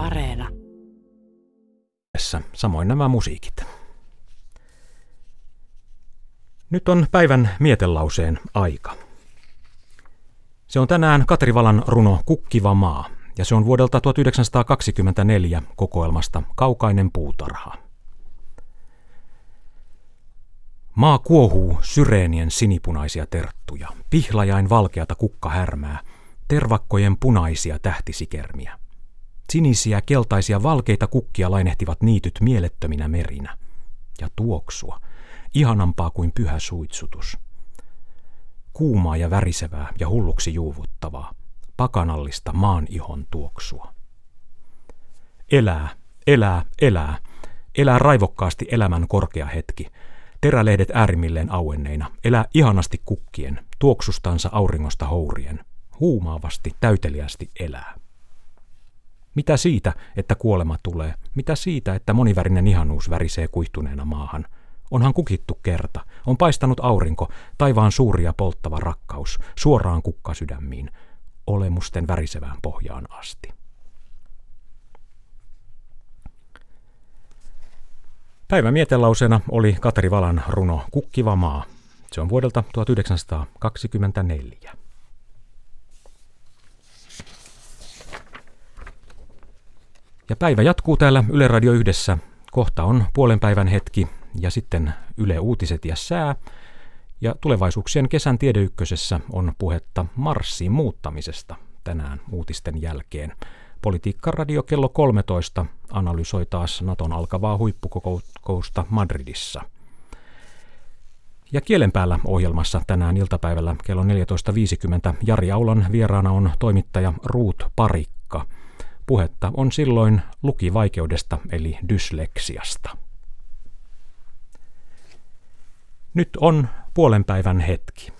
Areena. Samoin nämä musiikit. Nyt on päivän mietelauseen aika. Se on tänään Katri Valan runo Kukkiva maa, ja se on vuodelta 1924 kokoelmasta Kaukainen puutarha. Maa kuohuu syreenien sinipunaisia terttuja, pihlajain valkeata kukkahärmää, tervakkojen punaisia tähtisikermiä. Sinisiä, keltaisia, valkeita kukkia lainehtivat niityt mielettöminä merinä. Ja tuoksua, ihanampaa kuin pyhä suitsutus. Kuumaa ja värisevää ja hulluksi juuvuttavaa, pakanallista maan ihon tuoksua. Elää, elää, elää, elää raivokkaasti elämän korkea hetki, terälehdet äärimmilleen auenneina, elää ihanasti kukkien, tuoksustansa auringosta hourien, huumaavasti, täyteliästi elää. Mitä siitä, että kuolema tulee? Mitä siitä, että monivärinen ihanuus värisee kuihtuneena maahan? Onhan kukittu kerta, on paistanut aurinko, taivaan suuria polttava rakkaus, suoraan kukkasydämiin, olemusten värisevään pohjaan asti. Päivän mietelauseena oli Katri Valan runo Kukkiva maa. Se on vuodelta 1924. Ja päivä jatkuu täällä Yle Radio yhdessä. Kohta on puolen päivän hetki ja sitten Yle Uutiset ja sää. Ja tulevaisuuksien kesän tiedeykkösessä on puhetta Marsin muuttamisesta tänään uutisten jälkeen. Politiikkaradio kello 13 analysoi taas Naton alkavaa huippukokousta Madridissa. Ja kielen päällä ohjelmassa tänään iltapäivällä kello 14.50 Jari Aulan vieraana on toimittaja Ruut Parikka. Puhetta on silloin lukivaikeudesta eli dysleksiasta. Nyt on puolen päivän hetki.